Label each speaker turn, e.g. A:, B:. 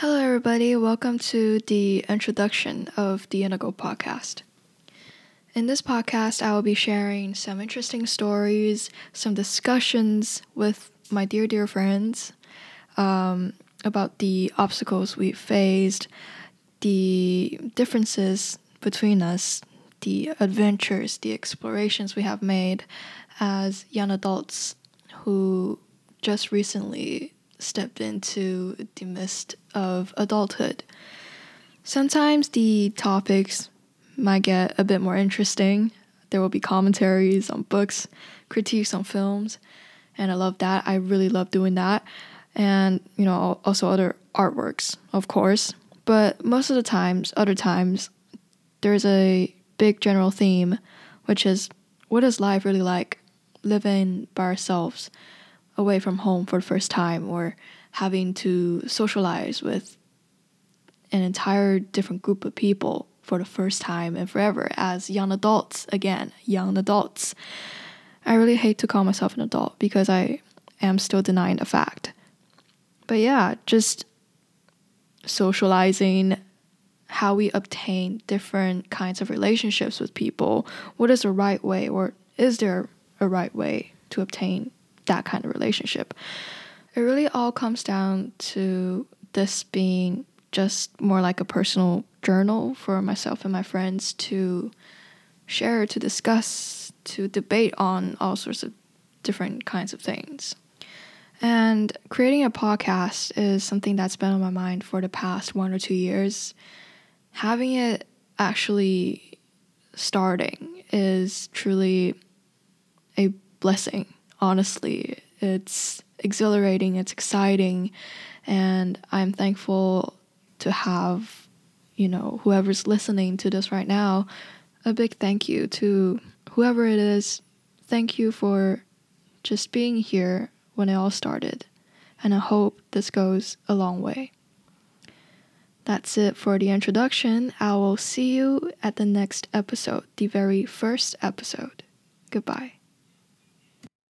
A: Hello, everybody. Welcome to the introduction of the Indigo podcast. In this podcast, I will be sharing some interesting stories, some discussions with my dear, dear friends um, about the obstacles we faced, the differences between us, the adventures, the explorations we have made as young adults who just recently stepped into the mist of adulthood. Sometimes the topics might get a bit more interesting. There will be commentaries on books, critiques on films, and I love that. I really love doing that. And, you know, also other artworks, of course. But most of the times, other times, there's a big general theme, which is what is life really like living by ourselves? Away from home for the first time or having to socialize with an entire different group of people for the first time and forever as young adults again young adults. I really hate to call myself an adult because i am still denying the fact. But yeah just socializing how we obtain different kinds of relationships with people. What is the right way or is there a right way to obtain that kind of relationship. It really all comes down to this being just more like a personal journal for myself and my friends to share, to discuss, to debate on all sorts of different kinds of things. And creating a podcast is something that's been on my mind for the past one or two years. Having it actually starting is truly a blessing honestly. It's exhilarating, it's exciting, and I'm thankful to have, you know, whoever's listening to this right now, a big thank you to whoever it is. Thank you for just being here when it all started, and I hope this goes a long way. That's it for the introduction. I will see you at the next episode, the very first episode. Goodbye.